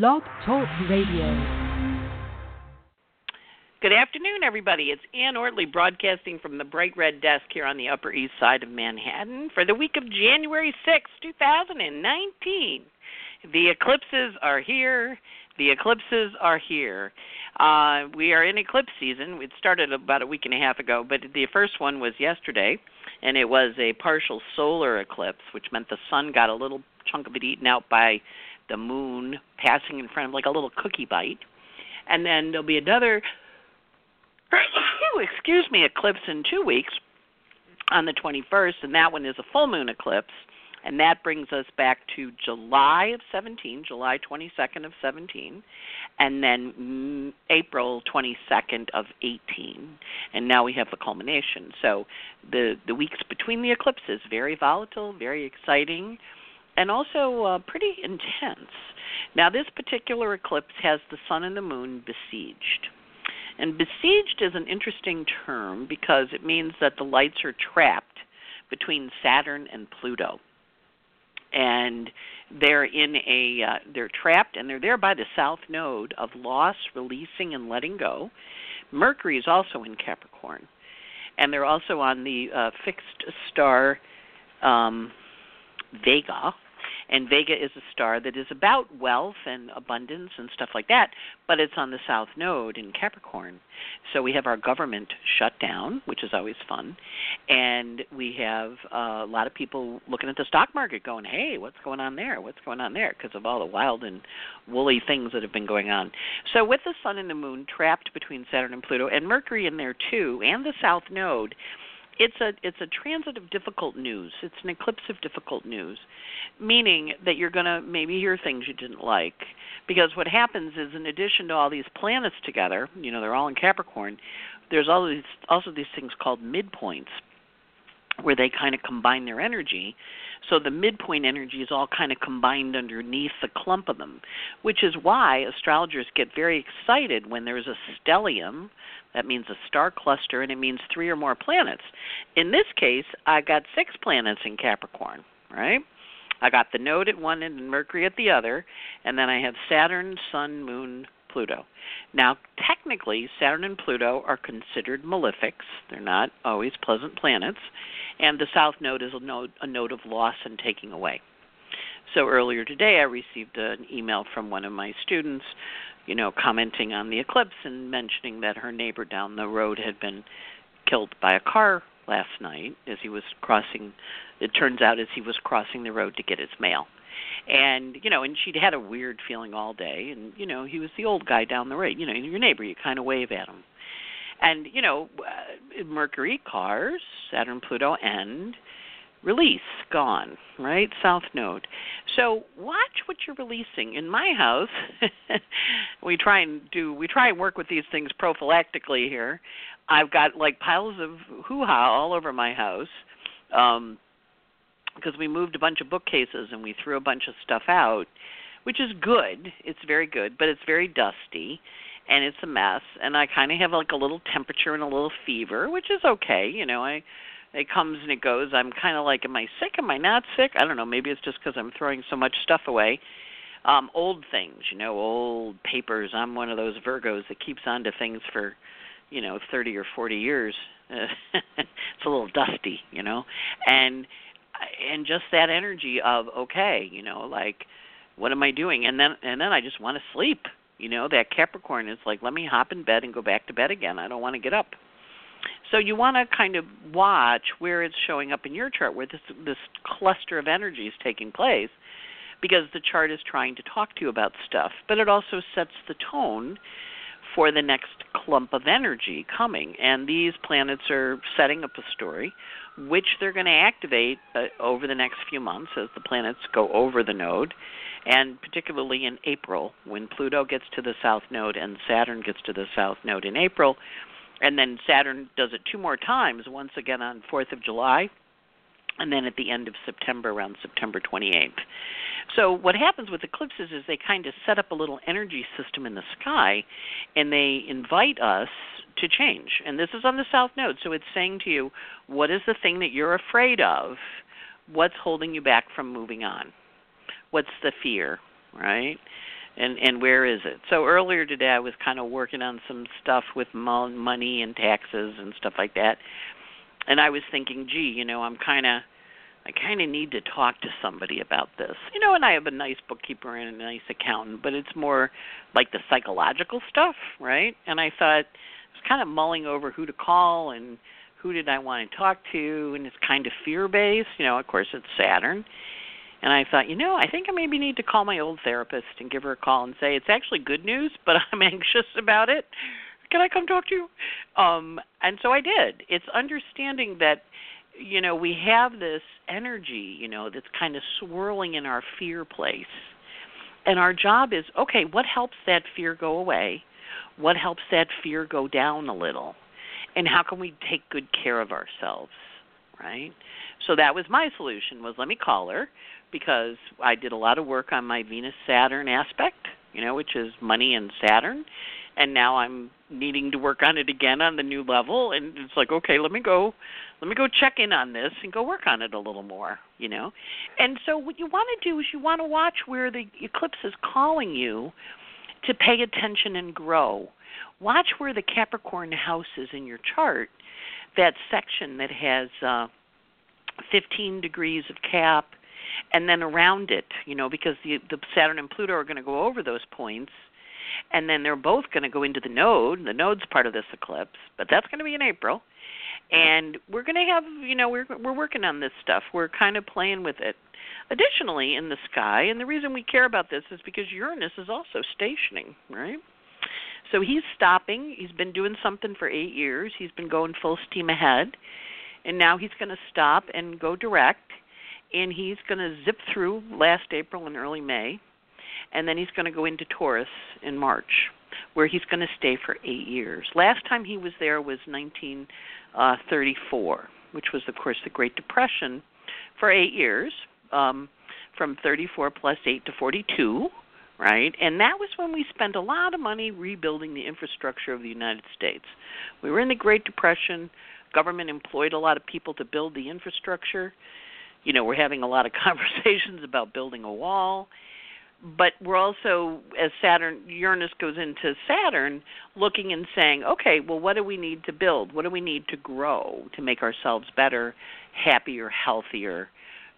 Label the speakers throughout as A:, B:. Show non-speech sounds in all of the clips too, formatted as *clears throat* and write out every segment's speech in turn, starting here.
A: Blog Talk Radio.
B: Good afternoon, everybody. It's Anne Ortelee broadcasting from the Bright Red Desk here on the Upper East Side of Manhattan for the week of January 6, 2019. The eclipses are here. The eclipses are here. Uh, we are in eclipse season. It started about a week and a half ago, but the first one was yesterday, and it was a partial solar eclipse, which meant the sun got a little chunk of it eaten out by the moon passing in front of like a little cookie bite. And then there'll be another, *coughs* excuse me, eclipse in two weeks on the 21st, and that one is a full moon eclipse and that brings us back to July of 17, July 22nd of 17, and then mm, April 22nd of 18, and now we have the culmination. So the the weeks between the eclipses very volatile, very exciting, and also uh, pretty intense. Now this particular eclipse has the sun and the moon besieged. And besieged is an interesting term because it means that the lights are trapped between Saturn and Pluto and they're in a uh, they're trapped and they're there by the south node of loss, releasing, and letting go. Mercury is also in Capricorn, and they're also on the uh, fixed star um, Vega, and Vega is a star that is about wealth and abundance and stuff like that, but it's on the south node in Capricorn. So we have our government shut down, which is always fun, and we have a lot of people looking at the stock market going, "Hey, what's going on there? What's going on there?" because of all the wild and woolly things that have been going on. So with the sun and the moon trapped between Saturn and Pluto and Mercury in there too, and the south node, it's a it's a transit of difficult news. It's an eclipse of difficult news, meaning that you're going to maybe hear things you didn't like. Because what happens is, in addition to all these planets together, you know, they're all in Capricorn. There's all these also these things called midpoints, where they kind of combine their energy. So the midpoint energy is all kind of combined underneath the clump of them, which is why astrologers get very excited when there's a stellium that means a star cluster, and it means three or more planets. In this case, I got six planets in Capricorn, right? I got the node at one end and Mercury at the other, and then I have Saturn, Sun, Moon, Pluto. Now, technically, Saturn and Pluto are considered malefics. They're not always pleasant planets, and the south node is a node, a of loss and taking away. So earlier today, I received an email from one of my students you know, commenting on the eclipse and mentioning that her neighbor down the road had been killed by a car last night as he was crossing it turns out as he was crossing the road to get his mail and you know and she'd had a weird feeling all day. And you know he was the old guy down the road you know your neighbor you kind of wave at him. And you know uh, mercury cars saturn pluto and release gone right? South node. So watch what you're releasing. In my house *laughs* we try and do we try and work with these things prophylactically here. I've got like piles of hoo-ha all over my house. Um because we moved a bunch of bookcases and we threw a bunch of stuff out which is good it's very good but it's very dusty and it's a mess and i kind of have like a little temperature and a little fever which is okay you know i it comes and it goes. I'm kind of like, am I sick? Am I not sick? I don't know. Maybe it's just because I'm throwing so much stuff away. Um, old things, you know, old papers. I'm one of those Virgos that keeps on to things for, you know, 30 or 40 years. *laughs* it's a little dusty, you know, and and just that energy of okay, you know, like what am I doing? And then and then I just want to sleep. You know, that Capricorn is like, let me hop in bed and go back to bed again. I don't want to get up. So you want to kind of watch where it's showing up in your chart, where this this cluster of energy is taking place, because the chart is trying to talk to you about stuff, but it also sets the tone for the next clump of energy coming. And these planets are setting up a story, which they're going to activate uh, over the next few months as the planets go over the node. And particularly in April, when Pluto gets to the south node and Saturn gets to the south node in April, and then Saturn does it two more times, once again on 4th of July, and then at the end of September, around September 28th. So what happens with eclipses is they kind of set up a little energy system in the sky, and they invite us to change. And this is on the south node, so it's saying to you, what is the thing that you're afraid of? What's holding you back from moving on? What's the fear, right? and and where is it so earlier today i was kind of working on some stuff with money and taxes and stuff like that and i was thinking gee you know i'm kind of i kind of need to talk to somebody about this. You know and i have a nice bookkeeper and a nice accountant but it's more like the psychological stuff right? And i thought i was kind of mulling over who to call and who did i want to talk to and it's kind of fear based you know of course it's saturn. And I thought, you know, I think I maybe need to call my old therapist and give her a call and say it's actually good news, but *laughs* I'm anxious about it. Can I come talk to you? Um, and so I did. It's understanding that you know we have this energy, you know, that's kind of swirling in our fear place. And our job is okay, what helps that fear go away? What helps that fear go down a little? And how can we take good care of ourselves, right? So that was my solution was let me call her because I did a lot of work on my Venus Saturn aspect, you know, which is money and Saturn, and now I'm needing to work on it again on the new level and it's like, okay, let me go let me go check in on this and go work on it a little more, you know. And so what you want to do is you want to watch where the eclipse is calling you to pay attention and grow. Watch where the Capricorn house is in your chart, that section that has uh 15 degrees of Cap and then around it, you know, because the the Saturn and Pluto are going to go over those points, and then they're both going to go into the node. The node's part of this eclipse, but that's going to be in April, and we're going to have, you know, we're we're working on this stuff. We're kind of playing with it. Additionally, in the sky, and the reason we care about this is because Uranus is also stationing, right? So he's stopping. He's been doing something for eight years. He's been going full steam ahead, and now he's going to stop and go direct and he's going to zip through last April and early May, and then he's going to go into Taurus in March, where he's going to stay for eight years. Last time he was there was 1934, uh, which was, of course, the Great Depression for eight years, um, from 34 plus 8 to 42, right? And that was when we spent a lot of money rebuilding the infrastructure of the United States. We were in the Great Depression. Government employed a lot of people to build the infrastructure you know we're having a lot of *laughs* conversations about building a wall but we're also as saturn uranus goes into saturn looking and saying okay well what do we need to build? What do we need to grow to make ourselves better happier healthier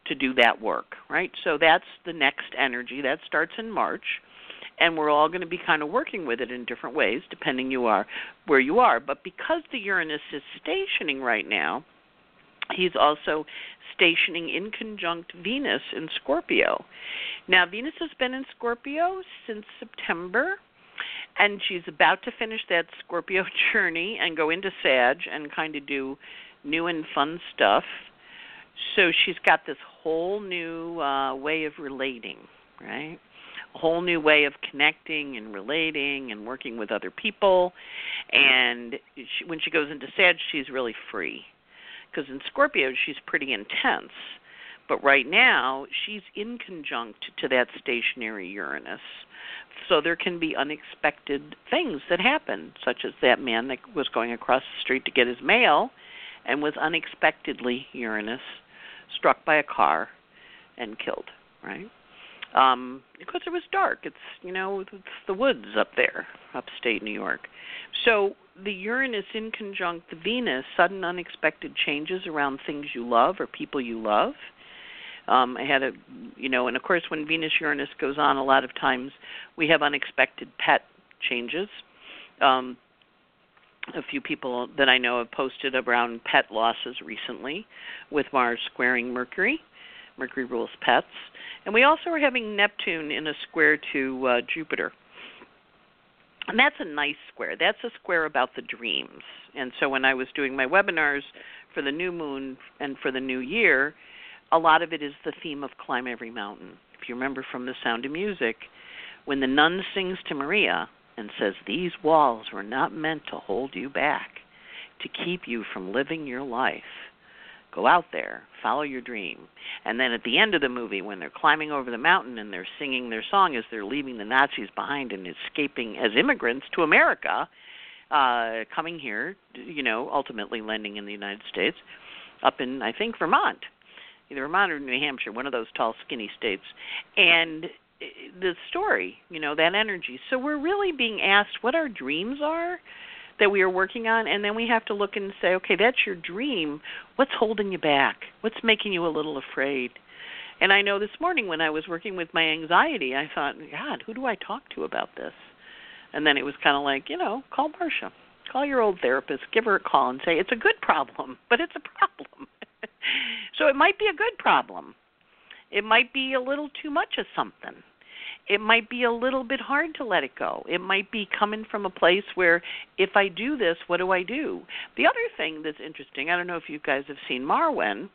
B: to do that work right? So that's the next energy that starts in march and we're all going to be kind of working with it in different ways depending you are where you are. But because the uranus is stationing right now he's also stationing in conjunct Venus in Scorpio. Now, Venus has been in Scorpio since September, and she's about to finish that Scorpio *laughs* journey and go into Sag and kind of do new and fun stuff. So she's got this whole new uh, way of relating, right? A whole new way of connecting and relating and working with other people. And she, when she goes into Sag, she's really free because in Scorpio she's pretty intense. But right now she's in conjunct to that stationary Uranus. So there can be unexpected things that happen, such as that man that was going across the street to get his mail and was unexpectedly Uranus struck by a car and killed, right? Um, because it was dark. It's you know it's the woods up there, upstate New York. So the Uranus in conjunct the Venus, sudden unexpected changes around things you love or people you love. Um, I had a, you know, and of course when Venus Uranus goes on, a lot of times we have unexpected pet changes. Um, a few people that I know have posted around pet losses recently with Mars squaring Mercury. Mercury rules pets. And we also are having Neptune in a square to uh, Jupiter and that's a nice square. That's a square about the dreams. And so when I was doing my webinars for the new moon and for the new year, a lot of it is the theme of climb every mountain. If you remember from The Sound of Music, when the nun sings to Maria and says, These walls were not meant to hold you back, to keep you from living your life. Go out there, follow your dream. And then at the end of the movie, when they're climbing over the mountain and they're singing their song as they're leaving the Nazis behind and escaping as immigrants to America, uh, coming here, you know, ultimately landing in the United States, up in I think Vermont, either Vermont or New Hampshire, one of those tall, skinny states, and the story, you know, that energy. So we're really being asked what our dreams are that we are working on and then we have to look and say, okay, that's your dream. What's holding you back? What's making you a little afraid? And I know this morning when I was working with my anxiety, I thought, God, who do I talk to about this? And then it was kind of like, you know, call Marcia. Call your old therapist, give her a call and say, it's a good problem, *laughs* but it's a problem. *laughs* so it might be a good problem. It might be a little too much of something it might be a little bit hard to let it go. It might be coming from a place where if I do this, what do I do? The other thing that's interesting, I don't know if you guys have seen Marwen,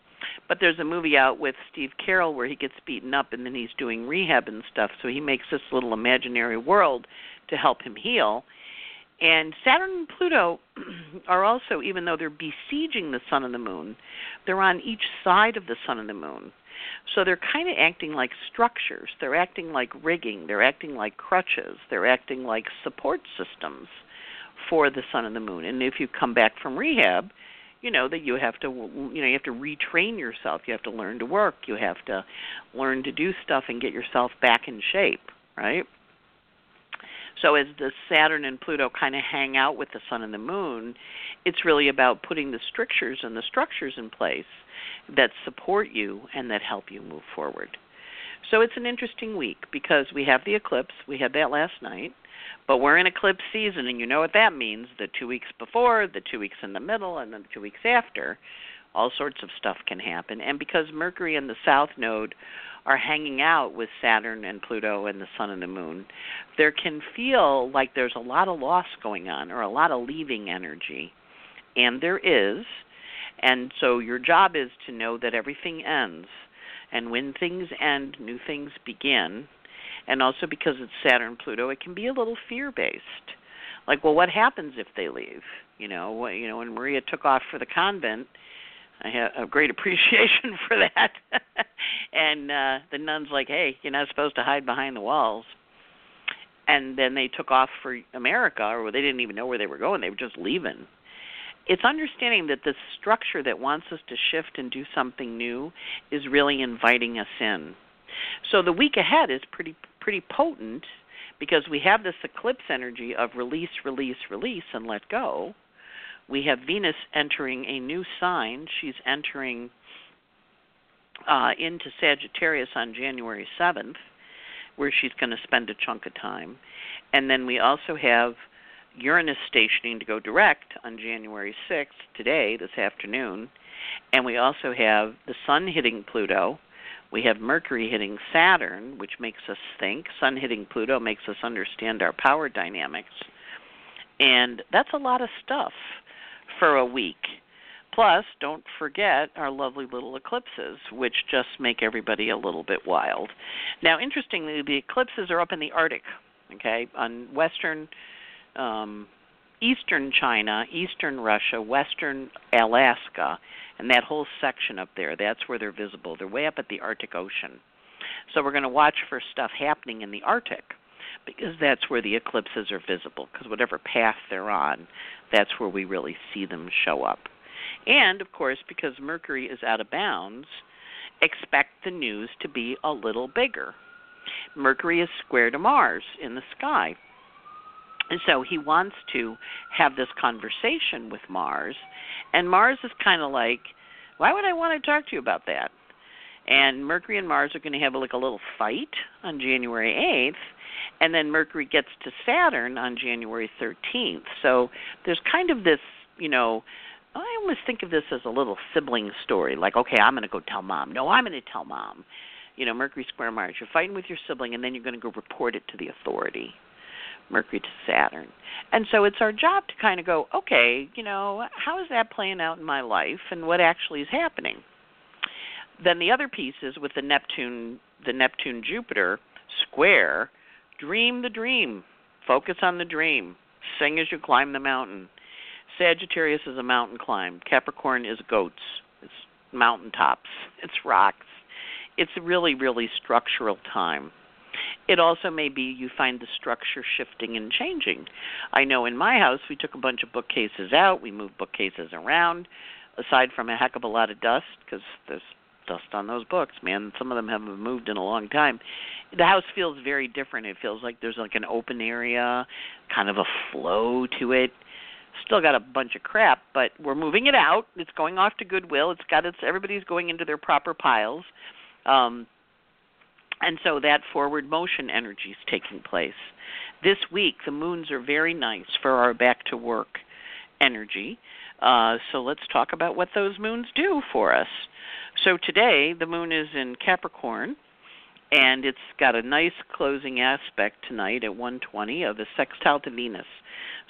B: but there's a movie out with Steve Carell where he gets beaten up and then he's doing rehab and stuff, so he makes this little imaginary world to help him heal. And Saturn and Pluto *clears throat* are also, even though they're besieging the sun and the moon, they're on each side of the sun and the moon. So they're kind of acting like structures. They're acting like rigging. They're acting like crutches. They're acting like support systems for the sun and the moon. And if you come back from rehab, you know that you have to you know you have to retrain yourself. You have to learn to work. You have to learn to do stuff and get yourself back in shape, right? So as the Saturn and Pluto kind of hang out with the sun and the moon, it's really about putting the strictures and the structures in place that support you and that help you move forward. So it's an interesting week because we have the eclipse. We had that last night. But we're in eclipse season, and you know what that means the two weeks before, the two weeks in the middle, and then the two weeks after. All sorts of stuff can happen. And because Mercury and the South Node are hanging out with Saturn and Pluto and the Sun and the Moon, there can feel like there's a lot of loss going on or a lot of leaving energy. And there is. And so your job is to know that everything ends. And when things end, new things begin. And also because it's Saturn Pluto, it can be a little fear based. Like, well, what happens if they leave? You know, you know, when Maria took off for the convent, I have a great *laughs* appreciation for that. *laughs* and uh the nun's like, "Hey, you're not supposed to hide behind the walls." And then they took off for America, or they didn't even know where they were going. They were just leaving it's understanding that the structure that wants us to shift and do something new is really inviting us in. So the week ahead is pretty pretty potent because we have this eclipse energy of release, release, release, and let go. We have Venus entering a new sign. She's entering uh, into Sagittarius on January 7th, where she's going to spend a chunk of time. And then we also have Uranus stationing to go direct on January 6th, today, this afternoon. And we also have the Sun hitting Pluto. We have Mercury hitting Saturn, which makes us think. Sun hitting Pluto makes us understand our power dynamics. And that's a lot of stuff for a week. Plus, don't forget our lovely little eclipses, which just make everybody a little bit wild. Now, interestingly, the eclipses are up in the Arctic, okay, on western um, eastern China, eastern Russia, western Alaska, and that whole section up there. That's where they're visible. They're way up at the Arctic Ocean. So we're going to watch for stuff happening in the Arctic because that's where the eclipses are visible because whatever path they're on, that's where we really see them show up. And of course, because Mercury is out of bounds, expect the news to be a little bigger. Mercury is square to Mars in the sky and so he wants to have this conversation with Mars. And Mars is kind of like, why would I want to talk to you about that? And Mercury and Mars are going to have like a little fight on January 8th. And then Mercury gets to Saturn on January 13th. So there's kind of this, you know, I almost think of this as a little sibling story. Like, okay, I'm going to go tell mom. No, I'm going to tell mom. You know, Mercury square Mars. You're fighting with your sibling, and then you're going to go report it to the authority. Mercury to Saturn. And so it's our job to kind of go, okay, you know, how is that playing out in my life and what actually is happening? Then the other piece is with the Neptune the Neptune Jupiter square, dream the dream. Focus on the dream. Sing as you climb the mountain. Sagittarius is a mountain climb. Capricorn is goats. It's mountaintops. *laughs* It's rocks. It's a really, really structural time. It also may be you find the structure shifting and changing. I know in my house we took a bunch of bookcases out, we moved bookcases around, aside from a heck of a lot of dust because there's dust on those books, man. Some of them haven't moved in a long time. The house feels very different. It feels like there's like an open area, kind of a flow to it. Still got a bunch of crap, but we're moving it out. It's going off to Goodwill. It's got its everybody's going into their proper piles. Um and so that forward motion energy is taking place. This week, the moons are very nice for our back to work energy. Uh, so let's talk about what those moons do for us. So today, the moon is in Capricorn, and it's got a nice closing aspect tonight at 120 of the sextile to Venus.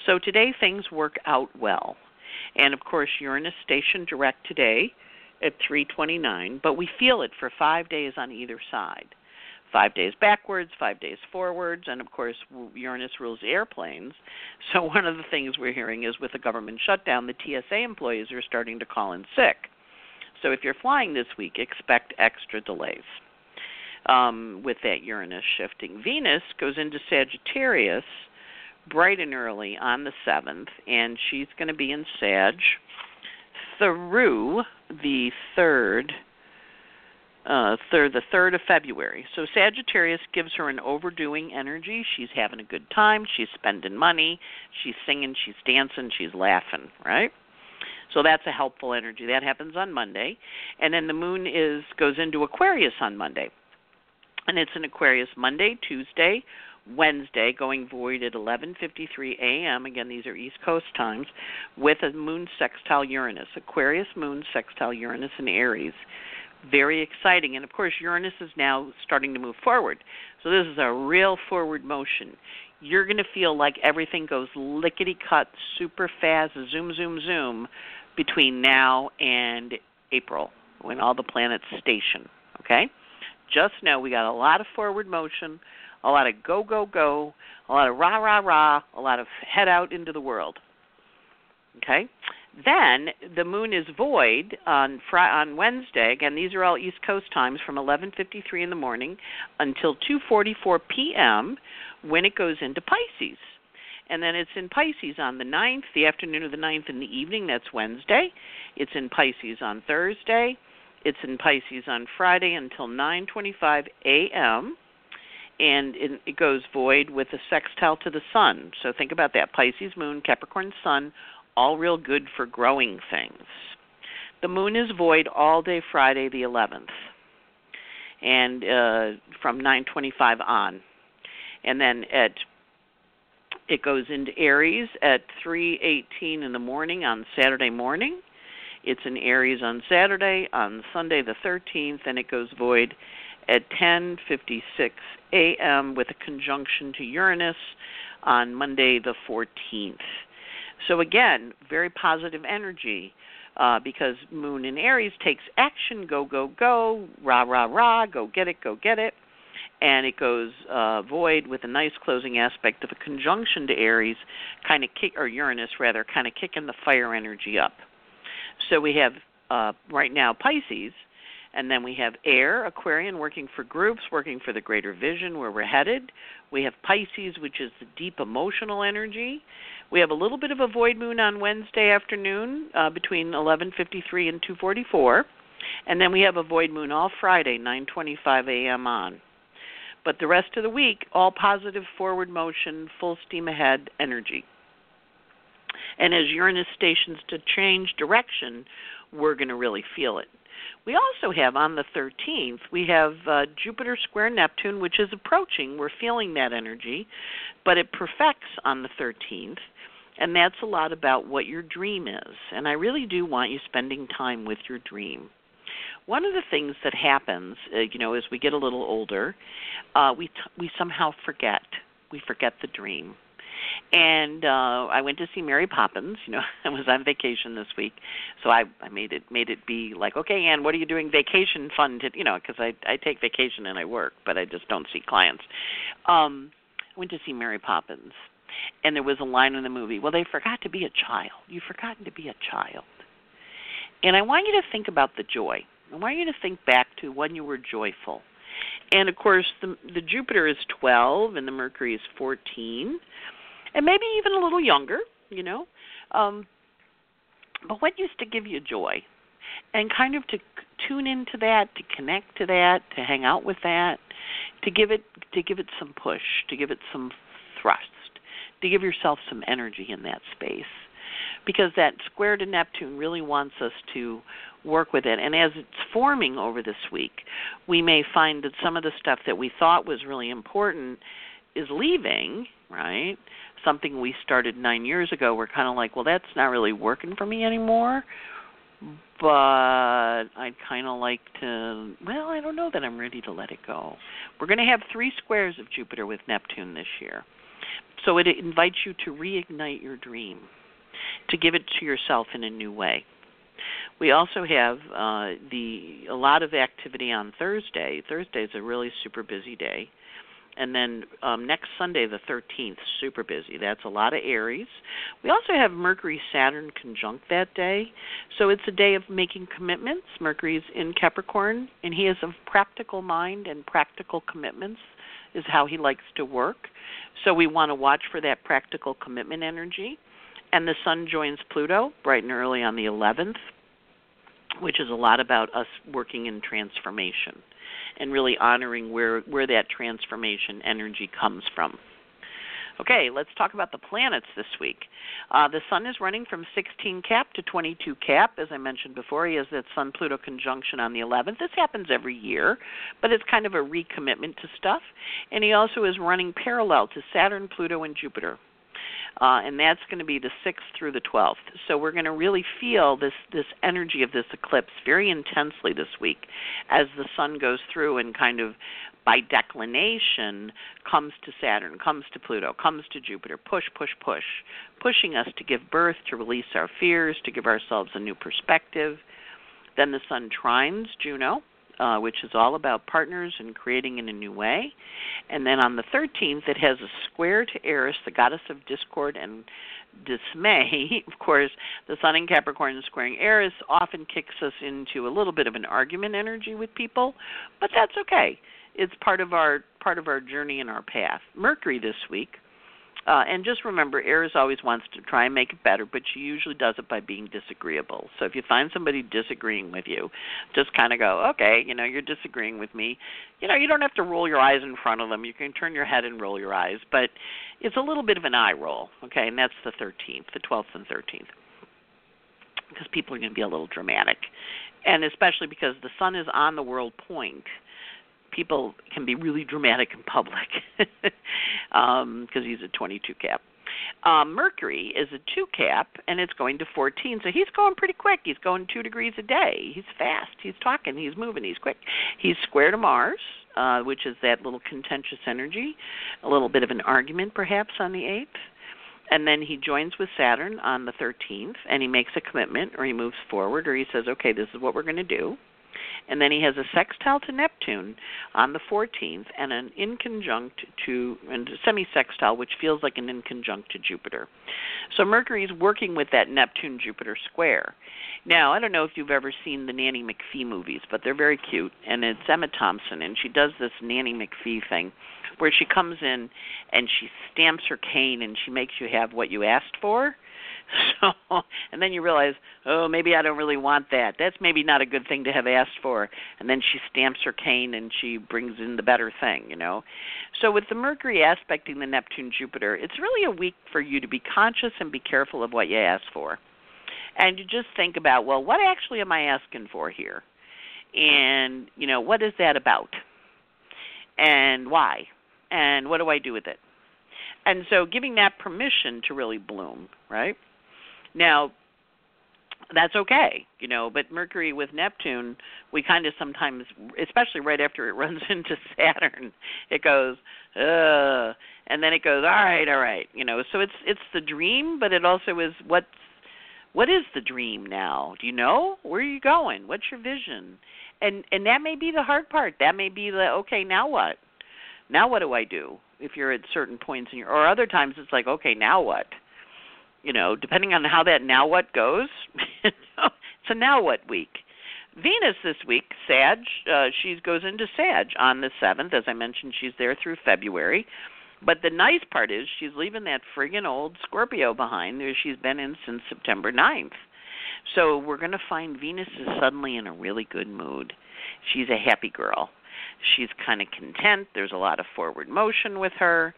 B: So today, things work out well. And of course, Uranus station direct today at 329, but we feel it for five days on either side five days backwards, five days forwards, and of course, Uranus rules airplanes. *laughs* So, one of the things we're hearing is with the government shutdown, the TSA employees are starting to call in sick. So, if you're flying this week, expect extra delays. Um, with that Uranus shifting, Venus goes into Sagittarius bright and early on the 7th, and she's going to be in Sag through the 3rd uh, third, the third of February. So Sagittarius gives her an overdoing energy. She's having a good time. She's spending money. She's singing. She's dancing. She's laughing. Right. So that's a helpful energy. That happens on Monday, and then the moon is goes into Aquarius on Monday, and it's in Aquarius Monday, Tuesday, Wednesday, going void at 11:53 a.m. Again, these are East Coast times, with a moon sextile Uranus. Aquarius moon sextile Uranus in Aries very exciting. And of course, Uranus is now starting to move forward. So this is a real forward motion. You're going to feel like everything goes lickety cut, super fast, zoom, zoom, zoom between now and April when all the planets station. Okay? Just know we got a lot of forward motion, a lot of go, go, go, a lot of rah, rah, rah, a lot of head out into the world. Okay? Then the moon is void on on Wednesday. Again, these are all East Coast times from 11:53 in the morning until 2:44 p.m. when it goes into Pisces. And then it's in Pisces on the 9th, the afternoon of the 9th in the evening, that's Wednesday. It's in Pisces on Thursday. It's in Pisces on Friday until 9:25 a.m. and it goes void with a sextile to the sun. So think about that Pisces moon, Capricorn sun all real good for growing things. The moon is void all day Friday the 11th, and uh, from 9:25 on, and then at it goes into Aries at 3:18 in the morning on Saturday morning. It's in Aries on Saturday, on Sunday the 13th, and it goes void at 10:56 a.m. with a conjunction to Uranus on Monday the 14th. So again, very positive energy uh, because Moon in Aries takes action, go, go, go, rah, rah, rah, go get it, go get it. And it goes uh, void with a nice closing aspect of a conjunction to Aries, kind of kick, or Uranus rather, kind of kicking the fire energy up. So we have uh, right now Pisces, and then we have air, Aquarian, working for groups, working for the greater vision where we're headed. We have Pisces, which is the deep emotional energy. We have a little bit of a void moon on Wednesday afternoon uh, between 11:53 and 2:44, and then we have a void moon all Friday, 9:25 a.m. on. But the rest of the week, all positive forward motion, full steam ahead energy. And as Uranus stations to change direction, we're going to really feel it. We also have on the 13th, we have uh, Jupiter square Neptune, which is approaching. We're feeling that energy, but it perfects on the 13th. And that's a lot about what your dream is. And I really do want you spending time with your dream. One of the things that happens, uh, you know, as we get a little older, uh, we t- we somehow forget. We forget the dream and uh I went to see Mary Poppins. You know, *laughs* I was on vacation this week, so I I made it made it be like, okay, Anne, what are you doing vacation fun to you know? Because I I take vacation and I work, but I just don't see clients. Um, I went to see Mary Poppins, and there was a line in the movie. Well, they forgot to be a child. You've forgotten to be a child. And I want you to think about the joy. I want you to think back to when you were joyful. And of course, the the Jupiter is 12 and the Mercury is 14 and maybe even a little younger, you know. Um, but what used to give you joy? and kind of to tune into that, to connect to that, to hang out with that, to give it to give it some push, to give it some thrust, to give yourself some energy in that space. Because that square to Neptune really wants us to work with it. And as it's forming over this week, we may find that some of the stuff that we thought was really important is leaving, right? Something we started nine years ago, we're kind of like, well, that's not really working for me anymore but I'd kind of like to. Well, I don't know that I'm ready to let it go. We're going to have three squares of Jupiter with Neptune this year, so it invites you to reignite your dream, to give it to yourself in a new way. We also have uh, the a lot of activity on Thursday. Thursday is a really super busy day and then um, next Sunday, the 13th, super busy. That's a lot of Aries. We also have Mercury Saturn conjunct that day, so it's a day of making commitments. Mercury's in Capricorn, and he is of practical mind and practical commitments is how he likes to work. So we want to watch for that practical commitment energy. And the Sun joins Pluto bright and early on the 11th, which is a lot about us working in transformation and really honoring where where that transformation energy comes from. Okay, let's talk about the planets this week. Uh, the Sun is running from 16 Cap to 22 Cap. As I mentioned before, he has that Sun Pluto conjunction on the 11th. This happens every year, but it's kind of a recommitment to stuff. And he also is running parallel to Saturn, Pluto, and Jupiter uh, and that's going to be the 6th through the 12th. So we're going to really feel this this energy of this eclipse very intensely this week, as the sun goes through and kind of by declination comes to Saturn, comes to Pluto, comes to Jupiter, push, push, push, pushing us to give birth, to release our fears, to give ourselves a new perspective. Then the sun trines Juno, uh, which is all about partners and creating in a new way. And then on the 13th, it has a square to Eris, the goddess of discord and dismay. *laughs* of course, the Sun in Capricorn squaring Eris often kicks us into a little bit of an argument energy with people, but that's okay. It's part of our part of our journey and our path. Mercury this week uh, and just remember, Eris always wants to try and make it better, but she usually does it by being disagreeable. So if you find somebody disagreeing with you, just kind of go, okay, you know, you're disagreeing with me. You know, you don't have to roll your eyes in front of them. You can turn your head and roll your eyes, but it's a little bit of an eye roll, okay? And that's the 13th, the 12th and 13th, because people are going to be a little dramatic, and especially because the sun is on the world point people can be really dramatic in public because *laughs* um, he's a 22 cap. Um, Mercury is a 2 cap and it's going to 14, so he's going pretty quick. He's going 2 degrees a day. He's fast. He's talking. He's moving. He's quick. He's square to Mars, uh, which is that little contentious energy, a little bit of an argument perhaps on the 8th and then he joins with Saturn on the 13th, and he makes a commitment, or he moves forward, or he says, "Okay, this is what we're going to do." And then he has a sextile to Neptune on the 14th and an inconjunct to and semi-sextile which feels like an inconjunct to Jupiter. So Mercury is working with that Neptune Jupiter square. Now, I don't know if you've ever seen the Nanny McPhee movies, but they're very cute and it's Emma Thompson and she does this Nanny McPhee thing where she comes in and she stamps her cane and she makes you have what you asked for *laughs* So, and then you realize, oh, maybe I don't really want that. That's maybe not a good thing to have asked for. And then she stamps her cane and she brings in the better thing, you know. So, with the Mercury aspecting the Neptune Jupiter, it's really a week for you to be conscious and be careful of what you ask for. And you just think about, well, what actually am I asking for here? And, you know, what is that about? And why? And what do I do with it? And so giving that permission to really bloom, right? Now, that's okay, you know, but Mercury with Neptune, we kind of sometimes, especially right after it *laughs* runs into Saturn, it goes, uh, and then it goes, all right, all right, you know. So it's it's the dream, but it also is what's what is the dream now? Do you know where are you going? What's your vision? And and that may be the hard part. That may be the okay, now what? Now what do I do? If you're at certain points in your, or other times it's like, okay, now what? You know, depending on how that now what goes, *laughs* it's a now what week. Venus this week, Sag, uh, she goes into Sag on the 7th. As I mentioned, she's there through February. But the nice part is she's leaving that friggin' old Scorpio behind she's been in since September 9th. So we're going to find Venus is suddenly in a really good mood. She's a happy girl. She's kind of content. There's a lot of forward motion with her.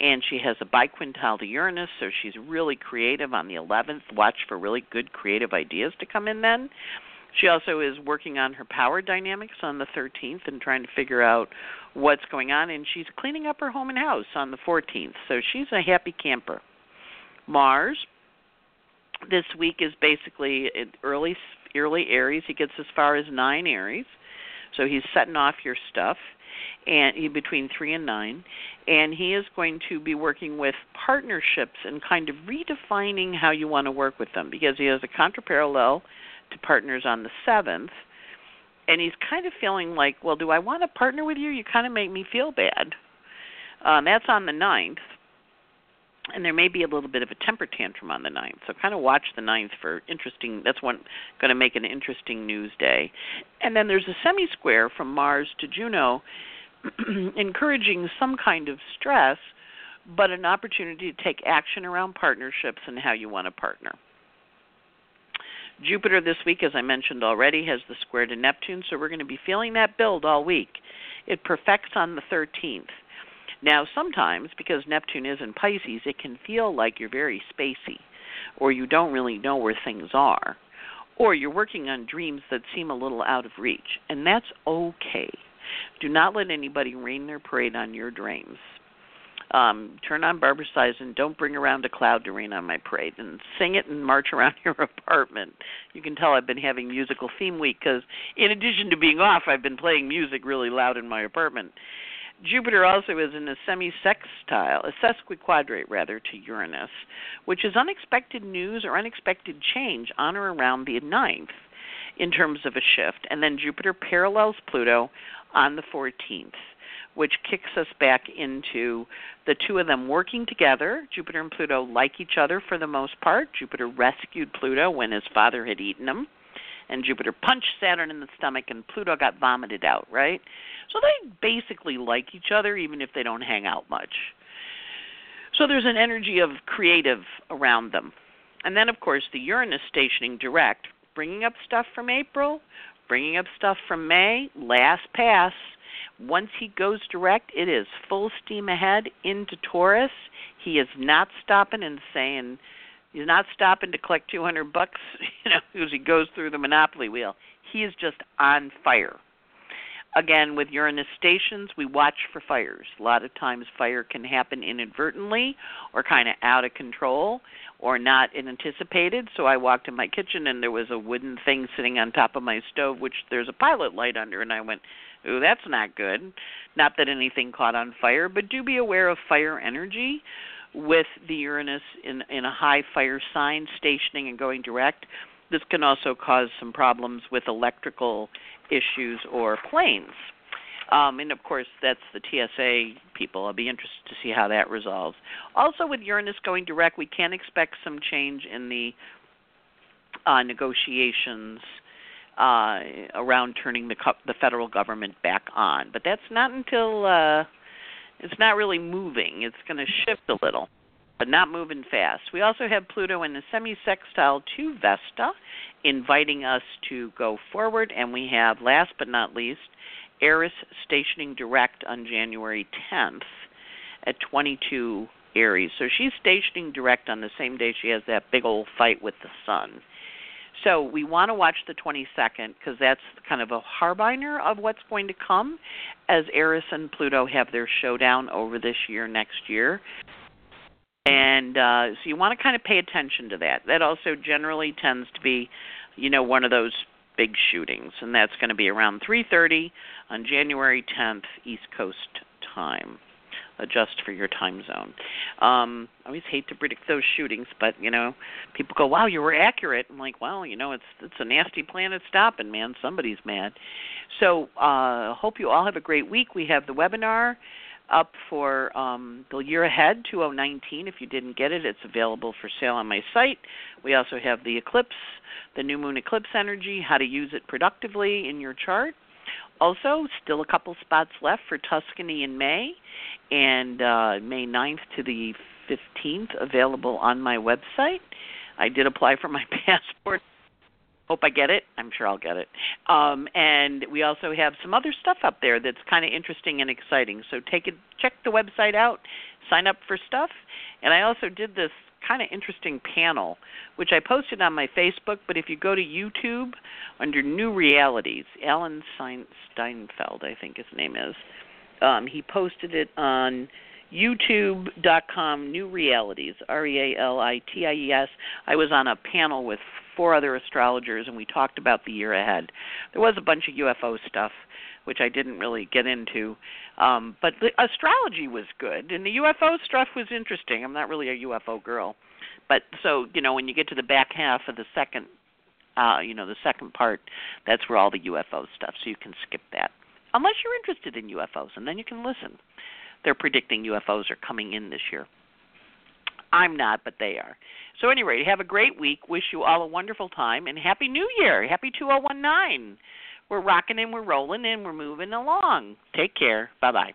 B: And she has a biquintile to Uranus, so she's really creative on the 11th. Watch for really good creative ideas to come in then. She also is working on her power dynamics on the 13th and trying to figure out what's going on. And she's cleaning up her home and house on the 14th. So she's a happy camper. Mars this week is basically uh, early early Aries. He gets as far as nine Aries, so he's setting off your stuff, and he, between three and nine, and he is going to be working with partnerships and kind of redefining how you want to work with them because he has a contraparallel to partners on the seventh. And he's kind of feeling like, well, do I want to partner with you? You kind of make me feel bad. Um, that's on the ninth and there may be a little bit of a temper tantrum on the ninth. So kind of watch the ninth for interesting. That's one going to make an interesting news day. And then there's a semi square from Mars to Juno, *clears throat* encouraging some kind of stress, but an opportunity to take action around partnerships and how you want to partner. Jupiter this week, as I mentioned already, has the square to Neptune, so we're going to be feeling that build all week. It perfects on the 13th. Now, sometimes, because Neptune is in Pisces, it can feel like you're very spacey, or you don't really know where things are, or you're working on dreams that seem a little out of reach, and that's okay. Do not let anybody rain their parade on your dreams. Um, turn on Barbra Streisand. Don't bring around a cloud to rain on my parade, and sing it and march around *laughs* your apartment. You can tell I've been having musical theme week because, in addition to being off, I've been playing music really loud in my apartment. Jupiter also is in a semi-sextile, a sesquiquadrate rather, to Uranus, which is unexpected news or unexpected change on or around the ninth in terms of a shift. And then Jupiter parallels Pluto on the 14th, which kicks us back into the two of them working together. Jupiter and Pluto like each other for the most part. Jupiter rescued Pluto when his father had eaten him and Jupiter punched Saturn in the stomach, and Pluto got vomited out, right? So they basically like each other, even if they don't hang out much. So there's an energy of creative around them. And then, of course, the Uranus stationing direct, bringing up stuff from April, bringing up stuff from May, last pass. Once he goes direct, it is full steam ahead into Taurus. He is not stopping and saying, He's not stopping to collect 200 bucks, *laughs* you know, as he goes through the monopoly wheel. He is just on fire. Again, with Uranus stations, we watch for fires. A lot of times, fire can happen inadvertently or kind of out of control or not anticipated. So I walked in my kitchen and there was a wooden thing sitting on top of my stove, which there's a pilot light under, and I went, "Ooh, that's not good." Not that anything caught on fire, but do be aware of fire energy with the Uranus in, in a high fire sign stationing and going direct. This can also cause some problems with electrical issues or planes. Um, and of course, that's the TSA people. I'll be interested to see how that resolves. Also, with Uranus going direct, we can expect some change in the uh, negotiations uh, around turning the, the federal government back on. But that's not until uh, it's not really moving. It's going to shift a little, but not moving fast. We also have Pluto in the semi-sextile to Vesta, inviting us to go forward. And we have, last but not least, Eris stationing direct on January 10th at 22 Aries. So she's stationing direct on the same day she has that big old fight with the sun. So we want to watch the 22nd because that's kind of a harbinger of what's going to come as Eris and Pluto have their showdown over this year, next year. And uh, so you want to kind of pay attention to that. That also generally tends to be, you know, one of those big shootings, and that's going to be around 3:30 on January 10th East Coast time adjust for your time zone. Um, I always hate to predict those shootings, but you know, people go, "Wow, you were accurate." I'm like, "Well, you know, it's it's a nasty planet stopping, man. Somebody's mad." So, uh, hope you all have a great week. We have the webinar up for um, the year ahead 2019. If you didn't get it, it's available for sale on my site. We also have the eclipse, the new moon eclipse energy, how to use it productively in your chart. Also, still a couple spots left for Tuscany in May, and uh, May 9th to the 15th available on my website. I did apply for my *laughs* passport Hope I get it. I'm sure I'll get it. Um, and we also have some other stuff up there that's kind of interesting and exciting. So take it, check the website out, sign up for stuff. And I also did this kind of interesting panel, which I posted on my Facebook. But if you go to YouTube under New Realities, Alan Steinfeld, I think his name is, um, he posted it on youtube.com new realities r e a l i t i e s i was on a panel with four other astrologers and we talked about the year ahead there was a bunch of ufo stuff which i didn't really get into um but the astrology was good and the ufo stuff was interesting i'm not really a ufo girl but so you know when you get to the back half of the second uh you know the second part that's where all the ufo stuff so you can skip that unless you're interested in ufos and then you can listen they're predicting UFOs are coming in this year. I'm not, but they are. So anyway, have a great week. Wish you all a wonderful time and happy New Year. Happy 2019. We're rocking and we're rolling and we're moving along. Take care. Bye bye.